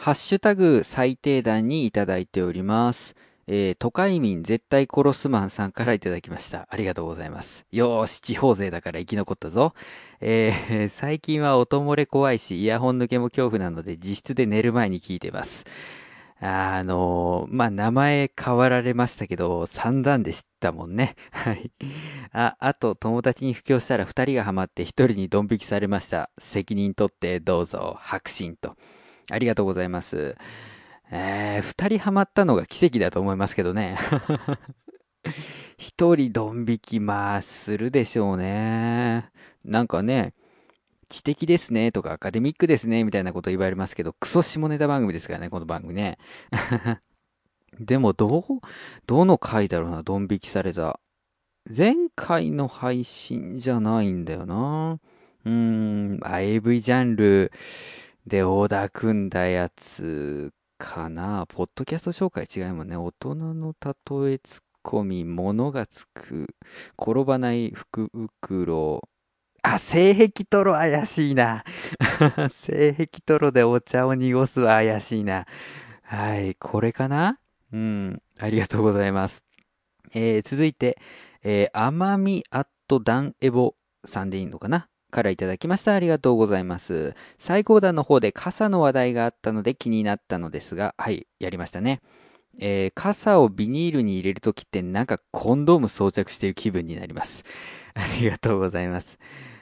ハッシュタグ最低段にいただいております。えー、都会民絶対殺すマンさんからいただきました。ありがとうございます。よーし、地方勢だから生き残ったぞ。えー、最近は音漏れ怖いし、イヤホン抜けも恐怖なので、自室で寝る前に聞いてます。あのー、まあ、名前変わられましたけど、散々でしたもんね。はい。あ、あと、友達に布教したら二人がハマって一人にドン引きされました。責任取ってどうぞ、白心と。ありがとうございます。えー、二人ハマったのが奇跡だと思いますけどね。一人ドン引き、まあ、するでしょうね。なんかね、知的ですねとかアカデミックですねみたいなこと言われますけど、クソ下ネタ番組ですからね、この番組ね。でも、どう、どの回だろうな、ドン引きされた。前回の配信じゃないんだよな。うーん、AV ジャンルでオーダー組んだやつかな。ポッドキャスト紹介違いもんね。大人の例えツッコミ、物がつく、転ばない福袋。あ、性癖トロ怪しいな。性癖トロでお茶を濁すは怪しいな。はい、これかな？うん、ありがとうございます。えー、続いて、えー、甘みアットダンエボさんでいいのかな？からいただきました。ありがとうございます。最高段の方で傘の話題があったので気になったのですが、はい、やりましたね。えー、傘をビニールに入れるときってなんかコンドーム装着している気分になります。ありがとうございます。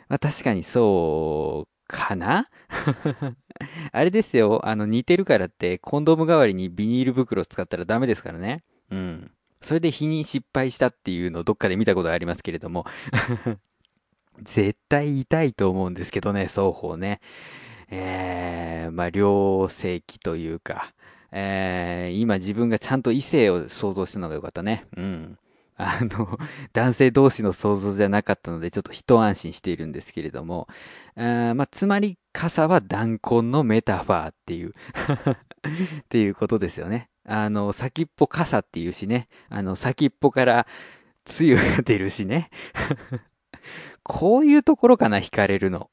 まあ確かにそうかな？あれですよ、あの似てるからってコンドーム代わりにビニール袋を使ったらダメですからね。うん。それで日に失敗したっていうのをどっかで見たことがありますけれども。絶対痛いと思うんですけどね、双方ね。えー、まあ、両性期というか、えー、今自分がちゃんと異性を想像したのがよかったね。うん。あの、男性同士の想像じゃなかったので、ちょっと一安心しているんですけれども、あーまあ、つまり、傘は弾痕のメタファーっていう、っていうことですよね。あの、先っぽ傘っていうしね、あの、先っぽから、つゆが出るしね。こういうところかな、惹かれるの。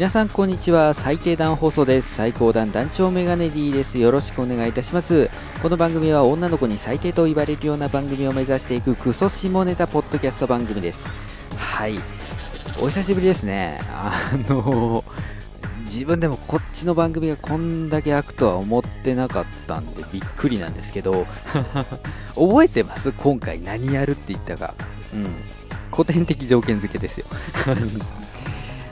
皆さんこんにちは。最低段放送です。最高段団長メガネ D です。よろしくお願いいたします。この番組は女の子に最低と言われるような番組を目指していくクソ下ネタポッドキャスト番組です。はい。お久しぶりですね。あの自分でもこっちの番組がこんだけ開くとは思ってなかったんでびっくりなんですけど 覚えてます？今回何やるって言ったか。うん。古典的条件付けですよ。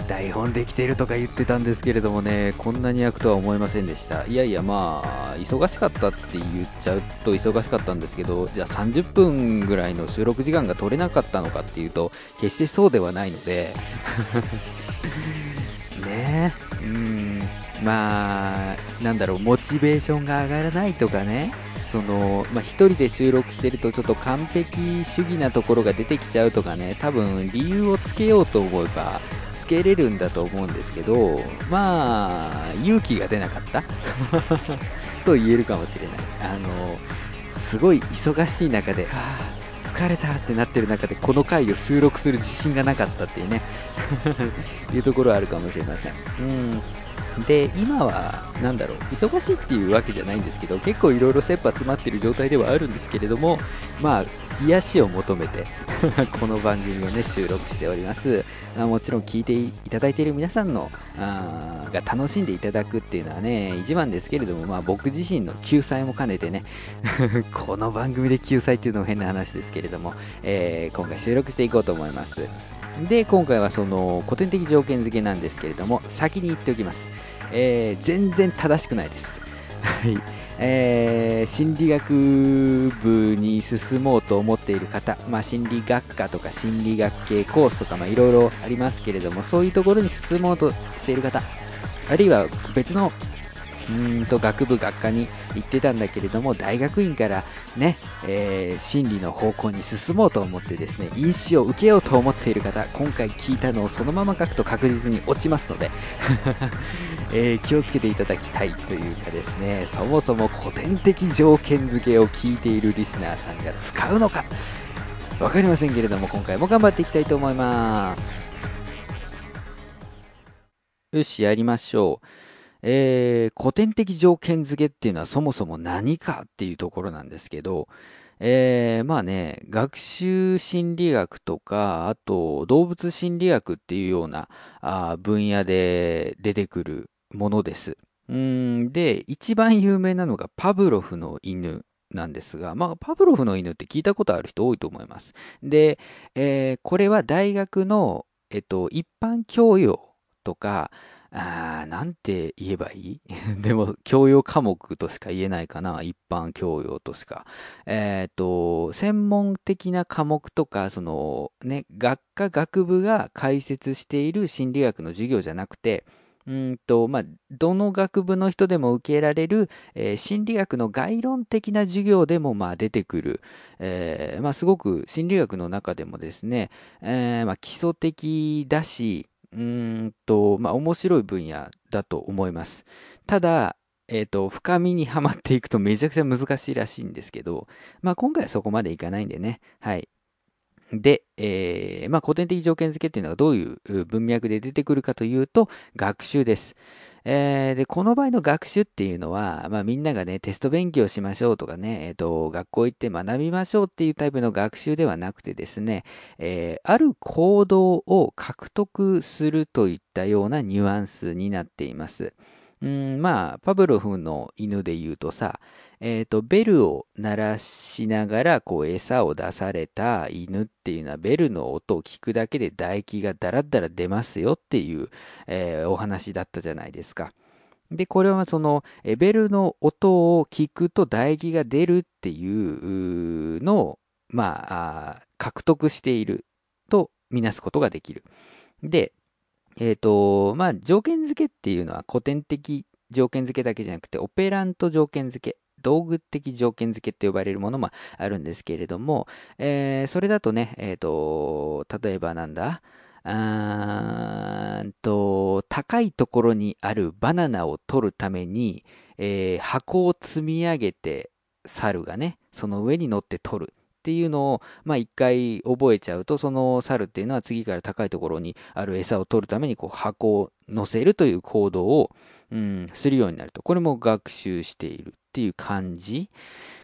台本できてるとか言ってたんですけれどもね、こんなに焼くとは思いませんでした。いやいや、まあ、忙しかったって言っちゃうと忙しかったんですけど、じゃあ30分ぐらいの収録時間が取れなかったのかっていうと、決してそうではないので、ね。え、うん、まあ、なんだろう、モチベーションが上がらないとかね、その、まあ、一人で収録してるとちょっと完璧主義なところが出てきちゃうとかね、多分理由をつけようと思えば、つけれるんだと思うんですけど、まあ、勇気が出なかった と言えるかもしれない。あの、すごい忙しい中で、疲れたってなってる中で、この回を収録する自信がなかったっていうね、いうところはあるかもしれません。うん。で、今は、なんだろう、忙しいっていうわけじゃないんですけど、結構いろいろ切羽詰まってる状態ではあるんですけれども、まあ、癒しを求めて この番組をね、収録しております。あもちろん聞いていただいている皆さんのあが楽しんでいただくっていうのはね、一番ですけれども、まあ僕自身の救済も兼ねてね、この番組で救済っていうのも変な話ですけれども、えー今回収録していこうと思います。で、今回はその古典的条件付けなんですけれども、先に言っておきます。えー全然正しくないです。はい。えー心理学部に進もうと思っている方、まあ、心理学科とか心理学系コースとか、いろいろありますけれども、そういうところに進もうとしている方、あるいは別のーんと学部学科に行ってたんだけれども大学院からね、えー、心理の方向に進もうと思ってですね飲酒を受けようと思っている方今回聞いたのをそのまま書くと確実に落ちますので。えー、気をつけていただきたいというかですねそもそも古典的条件付けを聞いているリスナーさんが使うのか分かりませんけれども今回も頑張っていきたいと思います。よしやりましょう。えー、古典的条件付けっていうのはそもそも何かっていうところなんですけど、えー、まあね、学習心理学とか、あと動物心理学っていうようなあ分野で出てくるものです。うんで、一番有名なのがパブロフの犬なんですが、まあ、パブロフの犬って聞いたことある人多いと思います。で、えー、これは大学の、えっと、一般教養とか、あなんて言えばいい？でも、教養科目としか言えないかな。一般教養としか。えっ、と、専門的な科目とか、その、ね、学科学部が解説している心理学の授業じゃなくて、うんと、まあ、どの学部の人でも受けられる、えー、心理学の概論的な授業でも、まあ、出てくる、えー、まあ、すごく心理学の中でもですね、えー、まあ、基礎的だし、うんと、まあ、面白い分野だと思います。ただ、えっ、ー、と、深みにはまっていくとめちゃくちゃ難しいらしいんですけど、まあ、今回はそこまでいかないんでね。はい。で、えー、まあ、古典的条件付けっていうのはどういう文脈で出てくるかというと、学習です。えー、で、この場合の学習っていうのは、まあみんながね、テスト勉強しましょうとかね、えっ、ー、と、学校行って学びましょうっていうタイプの学習ではなくてですね、えー、ある行動を獲得するといったようなニュアンスになっています。うん、まあ、パブロフの犬で言うとさ、えっ、ー、と、ベルを鳴らしながら、こう、餌を出された犬っていうのは、ベルの音を聞くだけで唾液がダラダラ出ますよっていう、えー、お話だったじゃないですか。で、これはその、ベルの音を聞くと唾液が出るっていうのを、まあ、獲得しているとみなすことができる。で、えっ、ー、と、まあ、条件付けっていうのは古典的条件付けだけじゃなくて、オペラント条件付け、道具的条件付けって呼ばれるものもあるんですけれども、えー、それだとね、えっ、ー、と、例えばなんだ、ーと、高いところにあるバナナを取るために、えー、箱を積み上げて、猿がね、その上に乗って取る。っていうのを、まあ一回覚えちゃうと、その猿っていうのは次から高いところにある餌を取るために、こう箱を乗せるという行動を、うん、するようになると。これも学習しているっていう感じ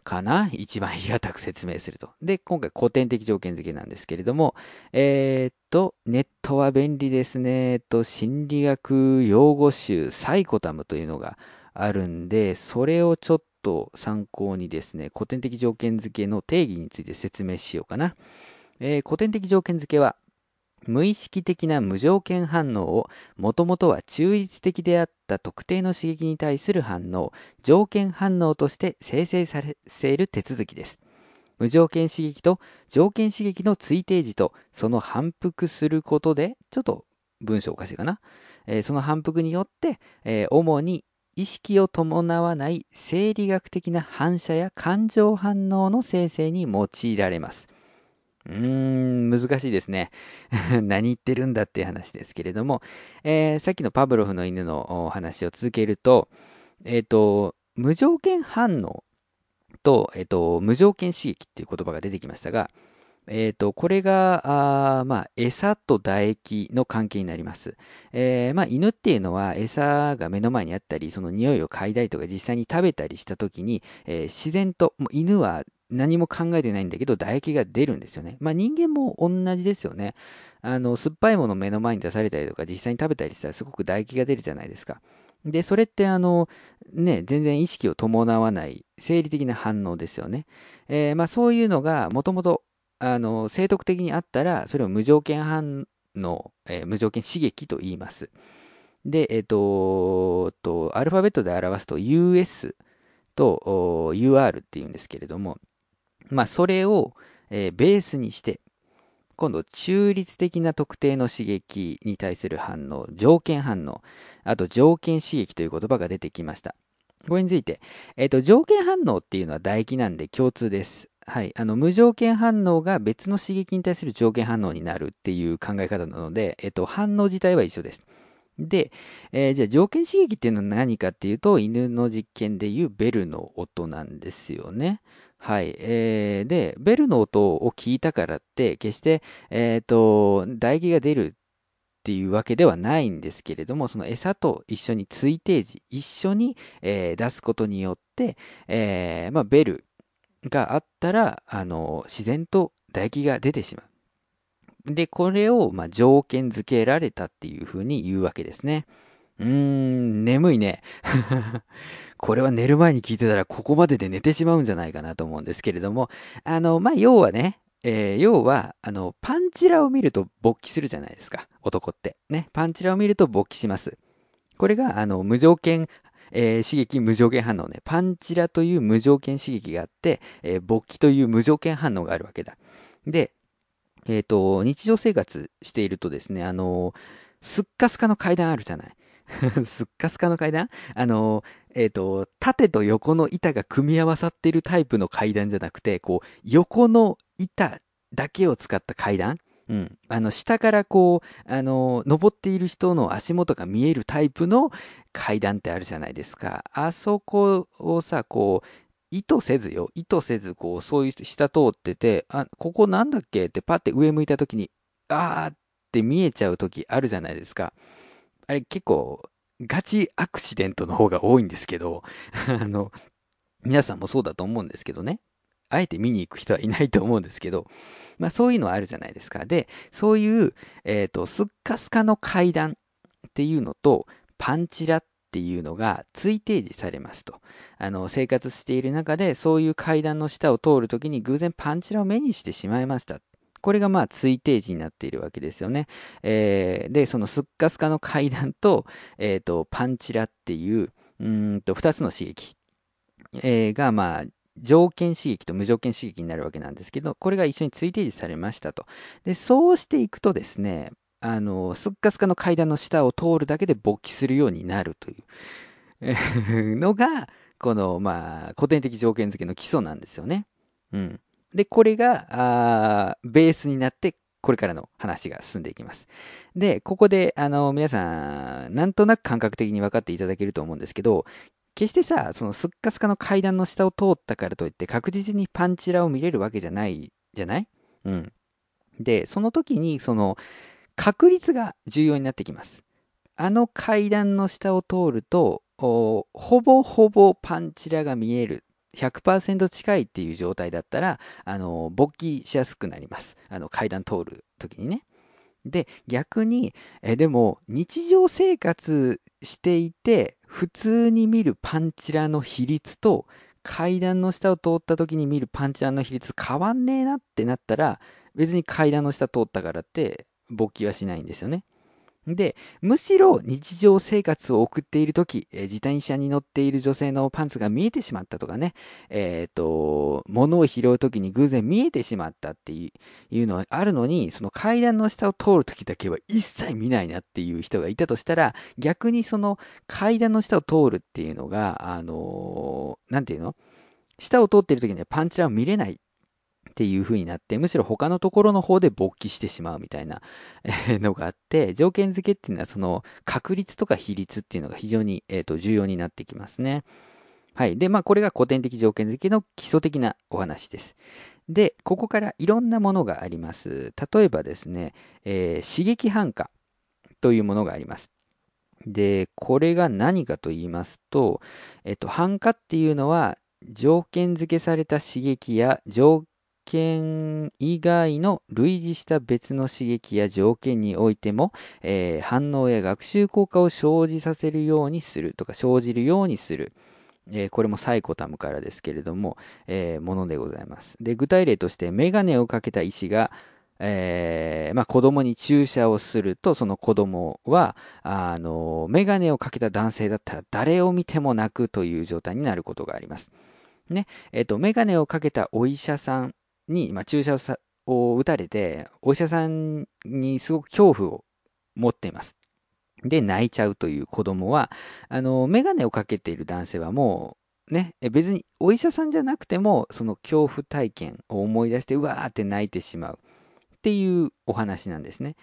かな？一番平たく説明すると。で、今回古典的条件付けなんですけれども、えー、っと、ネットは便利ですね。えっと、心理学用語集サイコタムというのがあるんで、それをちょっと参考にですね、古典的条件付けの定義について説明しようかな。えー、古典的条件付けは、無意識的な無条件反応をもともとは中立的であった特定の刺激に対する反応、条件反応として生成させる手続きです。無条件刺激と条件刺激の推定時とその反復することで、ちょっと文章おかしいかな。えー、その反復によって、えー、主に意識を伴わない生理学的な反射や感情反応の生成に用いられます。うーん、難しいですね。何言ってるんだっていう話ですけれども、えー、さっきのパブロフの犬の話を続けると、えっ、ー、と、無条件反応と、えっ、ー、と、無条件刺激っていう言葉が出てきましたが、えっ、と、これが、あまあ、餌と唾液の関係になります。えー、まあ、犬っていうのは餌が目の前にあったり、その匂いを嗅いだりとか実際に食べたりした時に、えー、自然と、もう犬は何も考えてないんだけど、唾液が出るんですよね。まあ人間も同じですよね。あの、酸っぱいもの目の前に出されたりとか、実際に食べたりしたらすごく唾液が出るじゃないですか。で、それってあの、ね、全然意識を伴わない生理的な反応ですよね。えー、まあそういうのがもともと、あの、生徳的にあったら、それを無条件反応、えー、無条件刺激と言います。で、えっ、ー、と、と、アルファベットで表すと US と UR っていうんですけれども、まあ、それを、えー、ベースにして、今度、中立的な特定の刺激に対する反応、条件反応、あと条件刺激という言葉が出てきました。これについて、えっ、と、条件反応っていうのは唾液なんで共通です。はい。あの、無条件反応が別の刺激に対する条件反応になるっていう考え方なので、えっ、と、反応自体は一緒です。で、えー、じゃあ条件刺激っていうのは何かっていうと、犬の実験でいうベルの音なんですよね。はい。えー、で、ベルの音を聞いたからって、決して、えっ、ー、と、唾液が出るっていうわけではないんですけれども、その餌と一緒に追定時、一緒に、えー、出すことによって、えー、まあ、ベルがあったら、あの、自然と唾液が出てしまう。で、これを、まあ、条件付けられたっていうふうに言うわけですね。うーん、眠いね。これは寝る前に聞いてたらここまでで寝てしまうんじゃないかなと思うんですけれども、あの、まあ、要はね、えー、要は、あの、パンチラを見ると勃起するじゃないですか。男って。ね。パンチラを見ると勃起します。これが、あの、無条件、えー、刺激無条件反応ね。パンチラという無条件刺激があって、えー、勃起という無条件反応があるわけだ。で、えっ、と、日常生活しているとですね、あの、すっかすかの階段あるじゃない。すっかすかの階段？あの、えっ、ー、と、縦と横の板が組み合わさっているタイプの階段じゃなくて、こう、横の板だけを使った階段？うん。あの、下からこう、あの、登っている人の足元が見えるタイプの階段ってあるじゃないですか。あそこをさ、こう、意図せずよ。意図せず、こう、そういう下通ってて、あ、ここなんだっけ？ってパッて上向いた時に、あーって見えちゃう時あるじゃないですか。あれ結構、ガチアクシデントの方が多いんですけど、あの、皆さんもそうだと思うんですけどね。あえて見に行く人はいないと思うんですけど、まあそういうのはあるじゃないですか。で、そういう、えっ、ー、と、スッカスカの階段っていうのと、パンチラっていうのが追定時されますと。あの、生活している中で、そういう階段の下を通るときに偶然パンチラを目にしてしまいました。これがまあ追定時になっているわけですよね。えー、で、そのスッカスカの階段と、えっ、ー、と、パンチラっていう、うんと、二つの刺激、えー、がまあ、条件刺激と無条件刺激になるわけなんですけど、これが一緒に追定時されましたと。で、そうしていくとですね、あの、スッカスカの階段の下を通るだけで勃起するようになるというのが、この、まあ、古典的条件付けの基礎なんですよね。うん。で、これが、あベースになって、これからの話が進んでいきます。で、ここで、あの、皆さん、なんとなく感覚的に分かっていただけると思うんですけど、決してさ、そのスッカスカの階段の下を通ったからといって確実にパンチラを見れるわけじゃないじゃない？うん。で、その時に、その、確率が重要になってきます。あの階段の下を通ると、ほぼほぼパンチラが見える100%近いっていう状態だったら、あの、勃起しやすくなります。あの、階段通る時にね。で、逆に、え、でも、日常生活していて、普通に見るパンチラの比率と、階段の下を通った時に見るパンチラの比率変わんねえなってなったら、別に階段の下通ったからって、勃起はしないんですよね。で、むしろ日常生活を送っているとき、えー、自転車に乗っている女性のパンツが見えてしまったとかね、えっ、ー、と、物を拾うときに偶然見えてしまったっていうのはあるのに、その階段の下を通るときだけは一切見ないなっていう人がいたとしたら、逆にその階段の下を通るっていうのが、あのー、なんていうの？下を通っているときにはパンチラを見れないっていう風になって、むしろ他のところの方で勃起してしまうみたいな のがあって、条件付けっていうのはその確率とか比率っていうのが非常に、えー、と重要になってきますね。はい。で、まあこれが古典的条件付けの基礎的なお話です。で、ここからいろんなものがあります。例えばですね、えー、刺激反価というものがあります。で、これが何かと言いますと、えっと、反価っていうのは、条件付けされた刺激や条件以外の類似した別の刺激や条件においても、えー、反応や学習効果を生じさせるようにするとか生じるようにする。えー、これもサイコタムからですけれども、えー、ものでございます。で、具体例として、メガネをかけた医師が、えー、まあ、子供に注射をすると、その子供は、あの、メガネをかけた男性だったら誰を見ても泣くという状態になることがあります。ね、えっ、と、メガネをかけたお医者さんに、まあ、注射を打たれて、お医者さんにすごく恐怖を持っています。で泣いちゃうという子供は、あの、メガネをかけている男性はもう、ね、別にお医者さんじゃなくても、その恐怖体験を思い出して、うわーって泣いてしまうっていうお話なんですね。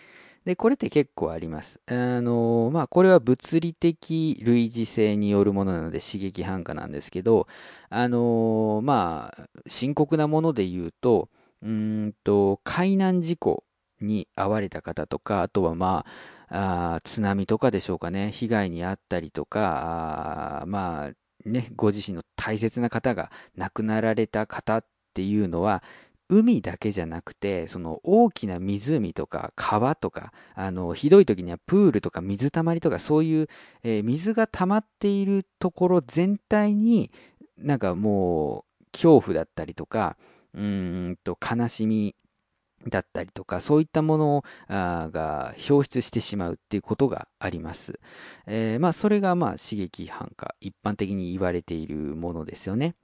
で、これって結構あります。あの、まあ、これは物理的類似性によるものなので刺激反価なんですけど、あの、まあ、深刻なもので言うと、うんと、海難事故に遭われた方とか、あとはまあ、あ津波とかでしょうかね、被害に遭ったりとか、あまあ、ね、ご自身の大切な方が亡くなられた方っていうのは、海だけじゃなくて、その大きな湖とか川とか、あの、ひどい時にはプールとか水たまりとかそういう、えー、水が溜まっているところ全体になんかもう恐怖だったりとか、うんと悲しみだったりとか、そういったものが表出してしまうっていうことがあります。えー、まあ、それがまあ刺激反化、一般的に言われているものですよね。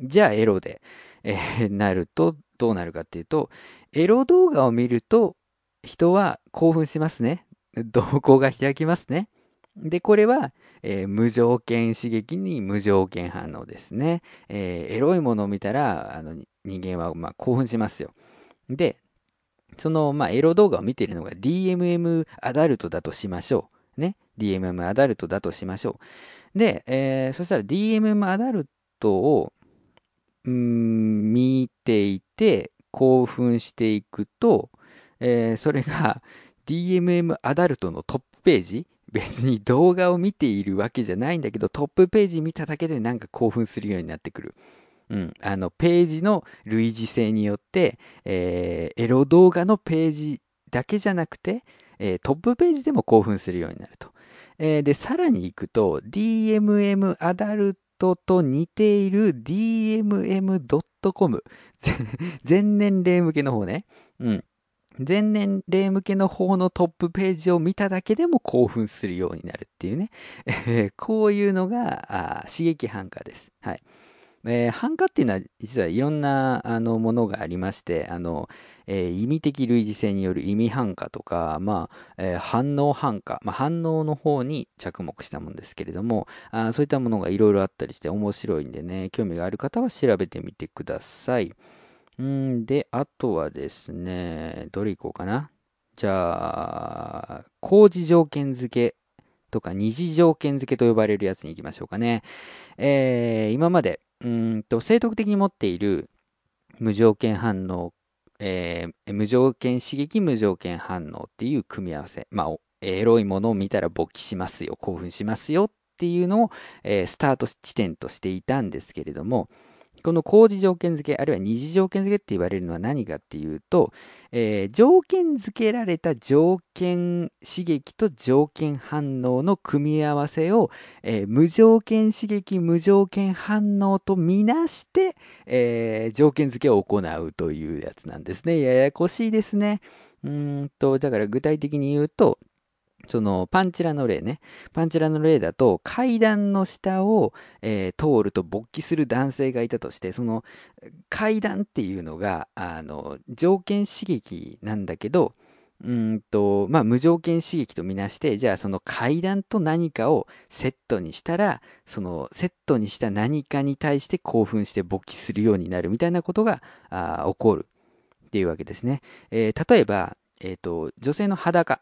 じゃあエロで、えー、なるとどうなるかっていうと、エロ動画を見ると人は興奮しますね。動向が開きますね。で、これは、えー、無条件刺激に無条件反応ですね。えー、エロいものを見たら、あの人間はま興奮しますよ。で、その、まあ、エロ動画を見ているのが DMM アダルトだとしましょう。ね。DMM アダルトだとしましょう。で、えー、そしたら DMM アダルトを見ていて興奮していくと、えー、それが DMM アダルトのトップページ別に動画を見ているわけじゃないんだけど、トップページ見ただけでなんか興奮するようになってくる。うん。あの、ページの類似性によって、えー、エロ動画のページだけじゃなくて、えー、トップページでも興奮するようになると。えー、で、さらに行くと、DMM アダルトと似ている dmm.com 全年齢向けの方ね。うん。全年齢向けの方のトップページを見ただけでも興奮するようになるっていうね。えー、こういうのが刺激反価です。はい。えー、反価っていうのは実はいろんなあのものがありまして、あの、えー、意味的類似性による意味反価とか、まあ、えー、反応反価、まあ、反応の方に着目したもんですけれども、あそういったものがいろいろあったりして面白いんでね、興味がある方は調べてみてください。うんで、あとはですね、どれいこうかな。じゃあ、工事条件付けとか二次条件付けと呼ばれるやつに行きましょうかね。えー、今まで、うんと、正徳的に持っている無条件反応、えー、無条件刺激無条件反応っていう組み合わせ。まあ、エロいものを見たら勃起しますよ、興奮しますよっていうのを、えー、スタート地点としていたんですけれども、この工事条件付け、あるいは二次条件付けって言われるのは何かっていうと、えー、条件付けられた条件刺激と条件反応の組み合わせを、えー、無条件刺激、無条件反応とみなして、えー、条件付けを行うというやつなんですね。ややこしいですね。うんと、だから具体的に言うと、そのパンチラの例ね。パンチラの例だと階段の下を、えー、通ると勃起する男性がいたとして、その階段っていうのが、あの、条件刺激なんだけど、うんと、まあ、無条件刺激とみなして、じゃあその階段と何かをセットにしたら、そのセットにした何かに対して興奮して勃起するようになるみたいなことがあ起こるっていうわけですね。えー、例えば、えっ、ー、と、女性の裸。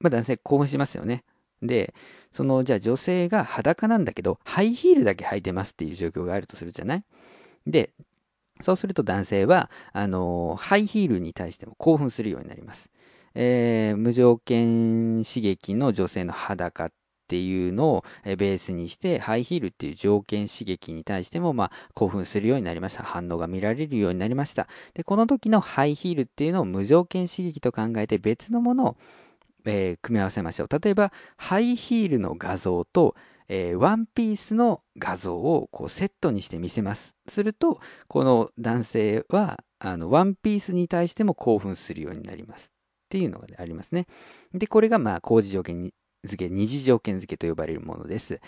まあ、男性興奮しますよね。で、その、じゃあ女性が裸なんだけど、ハイヒールだけ履いてますっていう状況があるとするじゃない？で、そうすると男性は、あの、ハイヒールに対しても興奮するようになります。えー、無条件刺激の女性の裸っていうのをベースにして、ハイヒールっていう条件刺激に対しても、まあ、興奮するようになりました。反応が見られるようになりました。で、この時のハイヒールっていうのを無条件刺激と考えて別のものをえー、組み合わせましょう。例えば、ハイヒールの画像と、えー、ワンピースの画像をこうセットにして見せます。すると、この男性は、あの、ワンピースに対しても興奮するようになります。っていうのがありますね。で、これが、まあ、工事条件付け、二次条件付けと呼ばれるものです。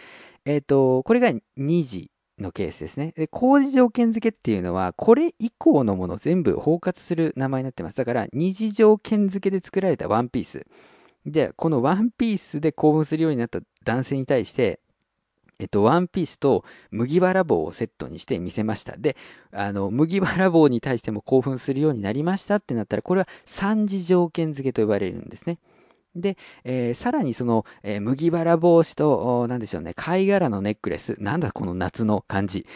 えっ、ー、と、これが二次のケースですね。で、工事条件付けっていうのは、これ以降のもの全部包括する名前になってます。だから、二次条件付けで作られたワンピース。で、このワンピースで興奮するようになった男性に対して、えっと、ワンピースと麦わら帽をセットにして見せました。で、あの、麦わら帽に対しても興奮するようになりましたってなったら、これは三次条件付けと呼ばれるんですね。で、えー、さらにその、えー、麦わら帽子と、なんでしょうね、貝殻のネックレス。なんだこの夏の感じ。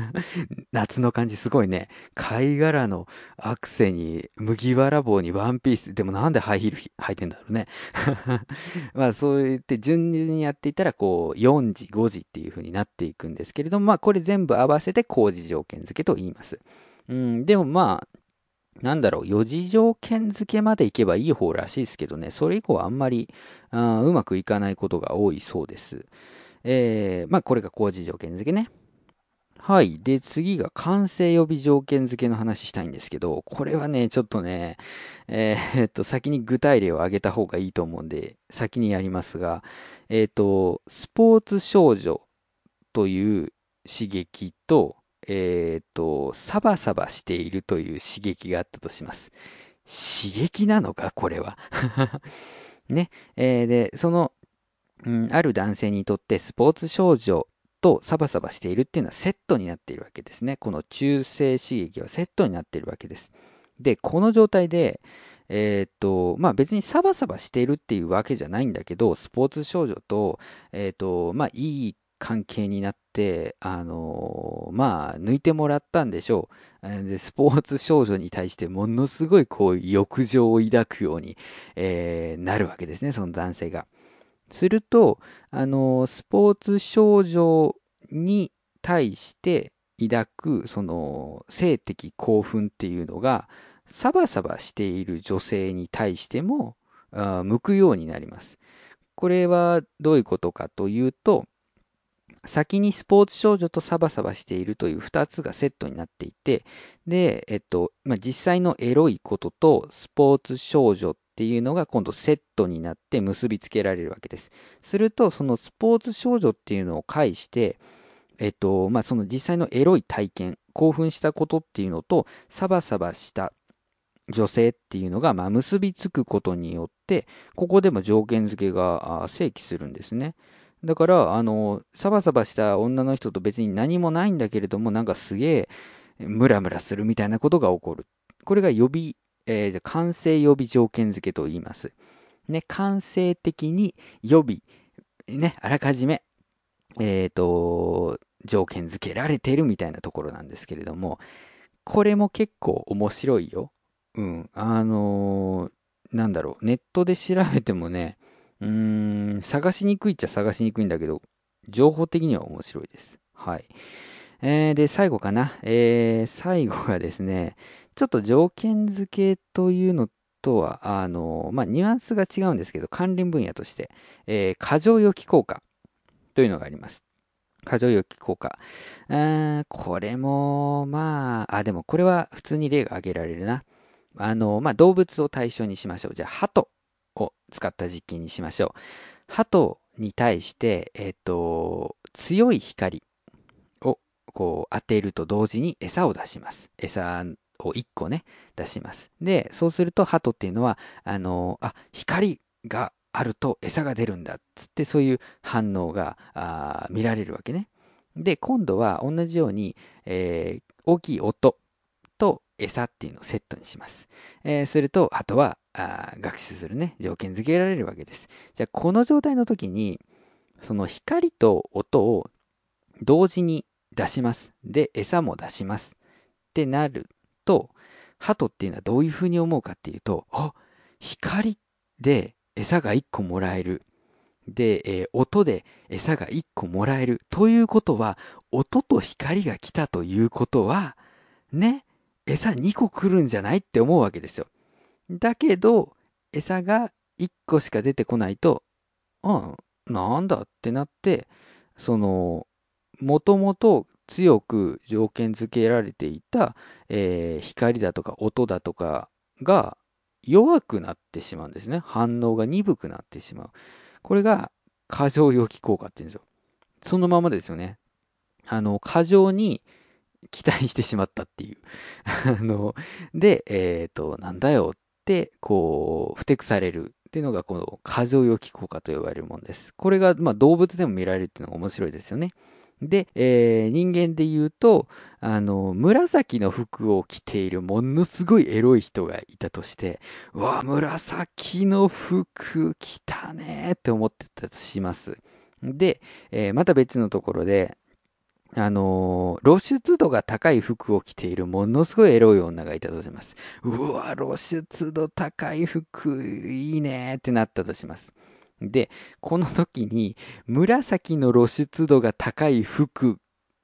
夏の感じすごいね。貝殻のアクセに、麦わら帽にワンピース。でもなんでハイヒール履いてんだろうね。まあそう言って順々にやっていたら、こう、4時、5時っていう風になっていくんですけれども、まあこれ全部合わせて工事条件付けと言います。うん、でもまあ、なんだろう、四次条件付けまでいけばいい方らしいですけどね、それ以降はあんまりあうまくいかないことが多いそうです。えー、まあこれが工事条件付けね。はい。で、次が完成予備条件付けの話したいんですけど、これはね、ちょっとね、えー、っと、先に具体例を挙げた方がいいと思うんで、先にやりますが、えー、っと、スポーツ少女という刺激と、えっ、ー、と、サバサバしているという刺激があったとします。刺激なのかこれは。ね。えー、で、その、うん、ある男性にとってスポーツ少女とサバサバしているっていうのはセットになっているわけですね。この中性刺激はセットになっているわけです。で、この状態で、えー、っと、まあ別にサバサバしているっていうわけじゃないんだけど、スポーツ少女と、えー、っと、まあいい関係になって、あのー、まあ、抜いてもらったんでしょう。で、スポーツ少女に対してものすごいこう、欲情を抱くように、えー、なるわけですね、その男性が。すると、あのー、スポーツ少女に対して抱く、その、性的興奮っていうのが、サバサバしている女性に対しても、向くようになります。これはどういうことかというと、先にスポーツ少女とサバサバしているという2つがセットになっていて、で、えっと、まあ、実際のエロいこととスポーツ少女っていうのが今度セットになって結びつけられるわけです。すると、そのスポーツ少女っていうのを介して、えっと、まあ、その実際のエロい体験、興奮したことっていうのと、サバサバした女性っていうのが、まあ、結びつくことによって、ここでも条件付けが正規するんですね。だから、あの、サバサバした女の人と別に何もないんだけれども、なんかすげえ、ムラムラするみたいなことが起こる。これが予備、えー、完成予備条件付けと言います。ね、完成的に予備、ね、あらかじめ、えっ、ー、と、条件付けられてるみたいなところなんですけれども、これも結構面白いよ。うん。あのー、なんだろう、ネットで調べてもね、探しにくいっちゃ探しにくいんだけど、情報的には面白いです。はい。えー、で、最後かな。えー、最後がですね、ちょっと条件付けというのとは、あの、まあ、ニュアンスが違うんですけど、関連分野として、えー、過剰予期効果というのがあります。過剰予期効果。これも、まあ、あ、でもこれは普通に例が挙げられるな。あの、まあ、動物を対象にしましょう。じゃあ、鳩使った実験にしましょう。鳩に対して、えっ、ー、と、強い光をこう当てると同時に餌を出します。餌を1個ね、出します。で、そうすると鳩っていうのは、あの、あ、光があると餌が出るんだっつってそういう反応があ見られるわけね。で、今度は同じように、えー、大きい音と餌っていうのをセットにします。えー、すると、あとはあ学習するね、条件付けられるわけです。じゃあ、この状態の時に、その光と音を同時に出します。で、餌も出します。ってなると、鳩っていうのはどういうふうに思うかっていうと、あ光で餌が1個もらえる。で、えー、音で餌が1個もらえる。ということは、音と光が来たということは、ね、餌2個来るんじゃないって思うわけですよ。だけど、餌が1個しか出てこないと、うん、なんだってなって、その、もともと強く条件付けられていた、えー、光だとか音だとかが弱くなってしまうんですね。反応が鈍くなってしまう。これが過剰予期効果って言うんですよ。そのままですよね。あの、過剰に期待してしまったっていう。あの、で、えっ、ー、と、なんだよって、こう、ふてくされるっていうのがこの過剰予期効果と呼ばれるものです。これがまあ動物でも見られるっていうのが面白いですよね。で、えー、人間で言うと、あの、紫の服を着ているものすごいエロい人がいたとして、うわ、紫の服着たねって思ってたとします。で、えー、また別のところで、あのー、露出度が高い服を着ているものすごいエロい女がいたとします。うわ、露出度高い服いいねってなったとします。で、この時に紫の露出度が高い服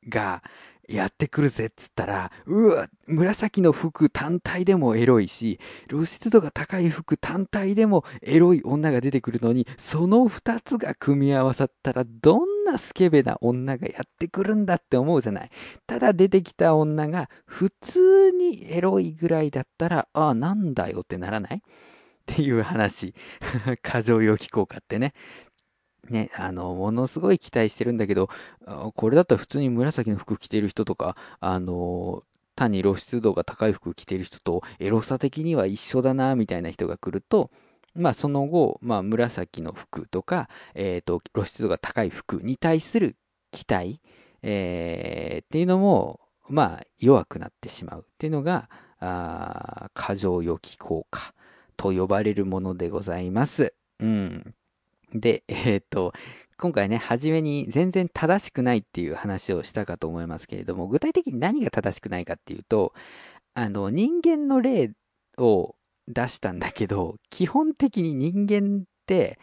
がやってくるぜっつったら、うわ、紫の服単体でもエロいし、露出度が高い服単体でもエロい女が出てくるのに、その二つが組み合わさったら、どんなスケベな女がやってくるんだって思うじゃない。ただ出てきた女が普通にエロいぐらいだったら、ああ、なんだよってならない？っていう話。過剰予期効果ってね。ね、あの、ものすごい期待してるんだけど、これだったら普通に紫の服着てる人とか、あの、単に露出度が高い服着てる人とエロさ的には一緒だな、みたいな人が来ると、まあその後、まあ紫の服とか、えっ、ー、と、露出度が高い服に対する期待、えー、っていうのも、まあ弱くなってしまうっていうのが、あ過剰予期効果と呼ばれるものでございます。うん。で、えっ、と、今回ね、初めに全然正しくないっていう話をしたかと思いますけれども、具体的に何が正しくないかっていうと、あの、人間の例を出したんだけど、基本的に人間って、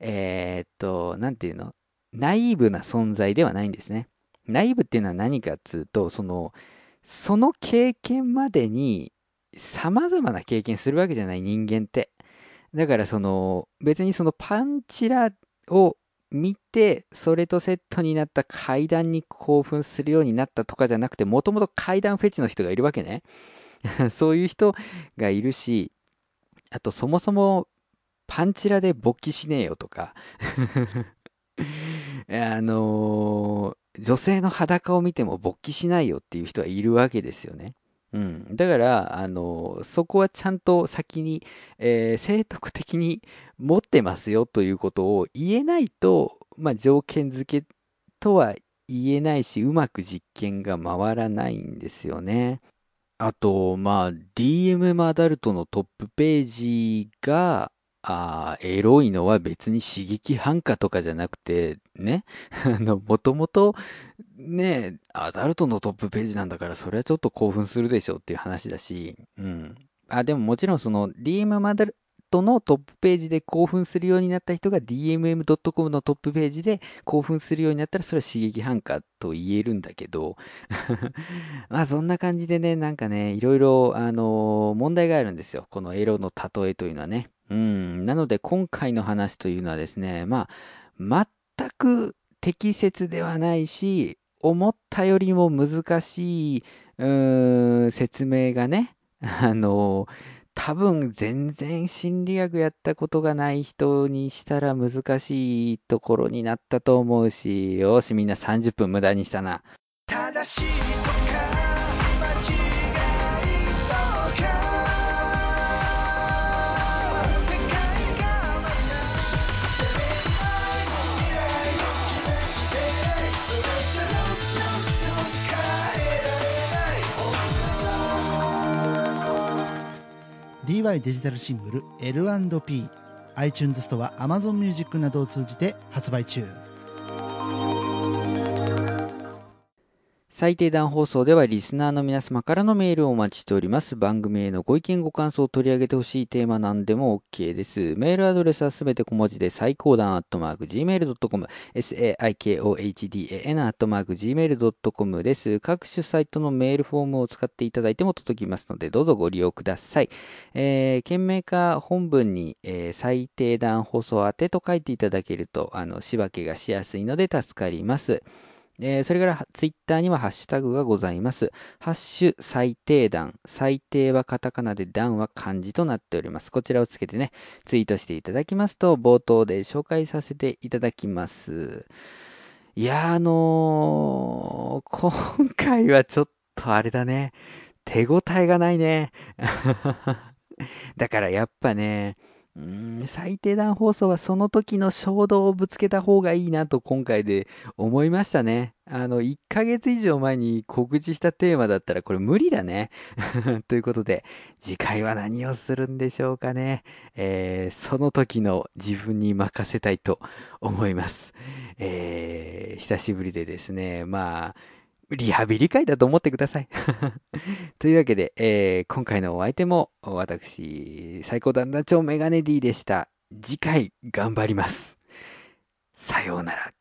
えー、っと、なんていうの？ナイーブな存在ではないんですね。ナイーブっていうのは何かっつうと、その、その経験までに様々な経験するわけじゃない人間って。だからその、別にそのパンチラを見て、それとセットになった階段に興奮するようになったとかじゃなくて、もともと階段フェチの人がいるわけね。そういう人がいるし、あとそもそもパンチラで勃起しねえよとか あのー、女性の裸を見ても勃起しないよっていう人はいるわけですよね。うん。だから、あの、そこはちゃんと先に、えー、正徳的に持ってますよということを言えないと、まあ、条件付けとは言えないし、うまく実験が回らないんですよね。あと、まあ、DM アダルトのトップページが、あエロいのは別に刺激反価とかじゃなくて、ね？あの、もともと、ね、アダルトのトップページなんだから、それはちょっと興奮するでしょっていう話だし、うん。あ、でももちろんその DM マダルトのトップページで興奮するようになった人が DMM.com のトップページで興奮するようになったらそれは刺激反価と言えるんだけど まあそんな感じでね、なんかね、いろいろあのー、問題があるんですよ。このエロの例えというのはね。うん。なので今回の話というのはですね、まあ、全く適切ではないし、思ったよりも難しい、うーん、説明がね、あの、多分全然心理学やったことがない人にしたら難しいところになったと思うし、よしみんな30分無駄にしたな。正しいデジタルシングル L&PiTunes ストアアマゾンミュージックなどを通じて発売中。最低段放送ではリスナーの皆様からのメールをお待ちしております。番組へのご意見ご感想を取り上げてほしいテーマなんでも OK です。メールアドレスはすべて小文字で最高段アットマーク gmail.com saikohdan アットマーク gmail.com です。各種サイトのメールフォームを使っていただいても届きますので、どうぞご利用ください。えー、件名か本文に、えー、最低段放送宛てと書いていただけると、あの、仕分けがしやすいので助かります。えー、それからツイッターにはハッシュタグがございます。ハッシュ最低段。最低はカタカナで段は漢字となっております。こちらをつけてね、ツイートしていただきますと、冒頭で紹介させていただきます。いや、あのー、今回はちょっとあれだね。手応えがないね。だからやっぱね、うーん、最低段放送はその時の衝動をぶつけた方がいいなと今回で思いましたね。あの、1ヶ月以上前に告知したテーマだったらこれ無理だね。ということで、次回は何をするんでしょうかね。えー、その時の自分に任せたいと思います。えー、久しぶりでですね、まあ、リハビリ会だと思ってください。というわけで、えー今回のお相手も、私、最高団団長メガネ D でした。次回、頑張ります。さようなら。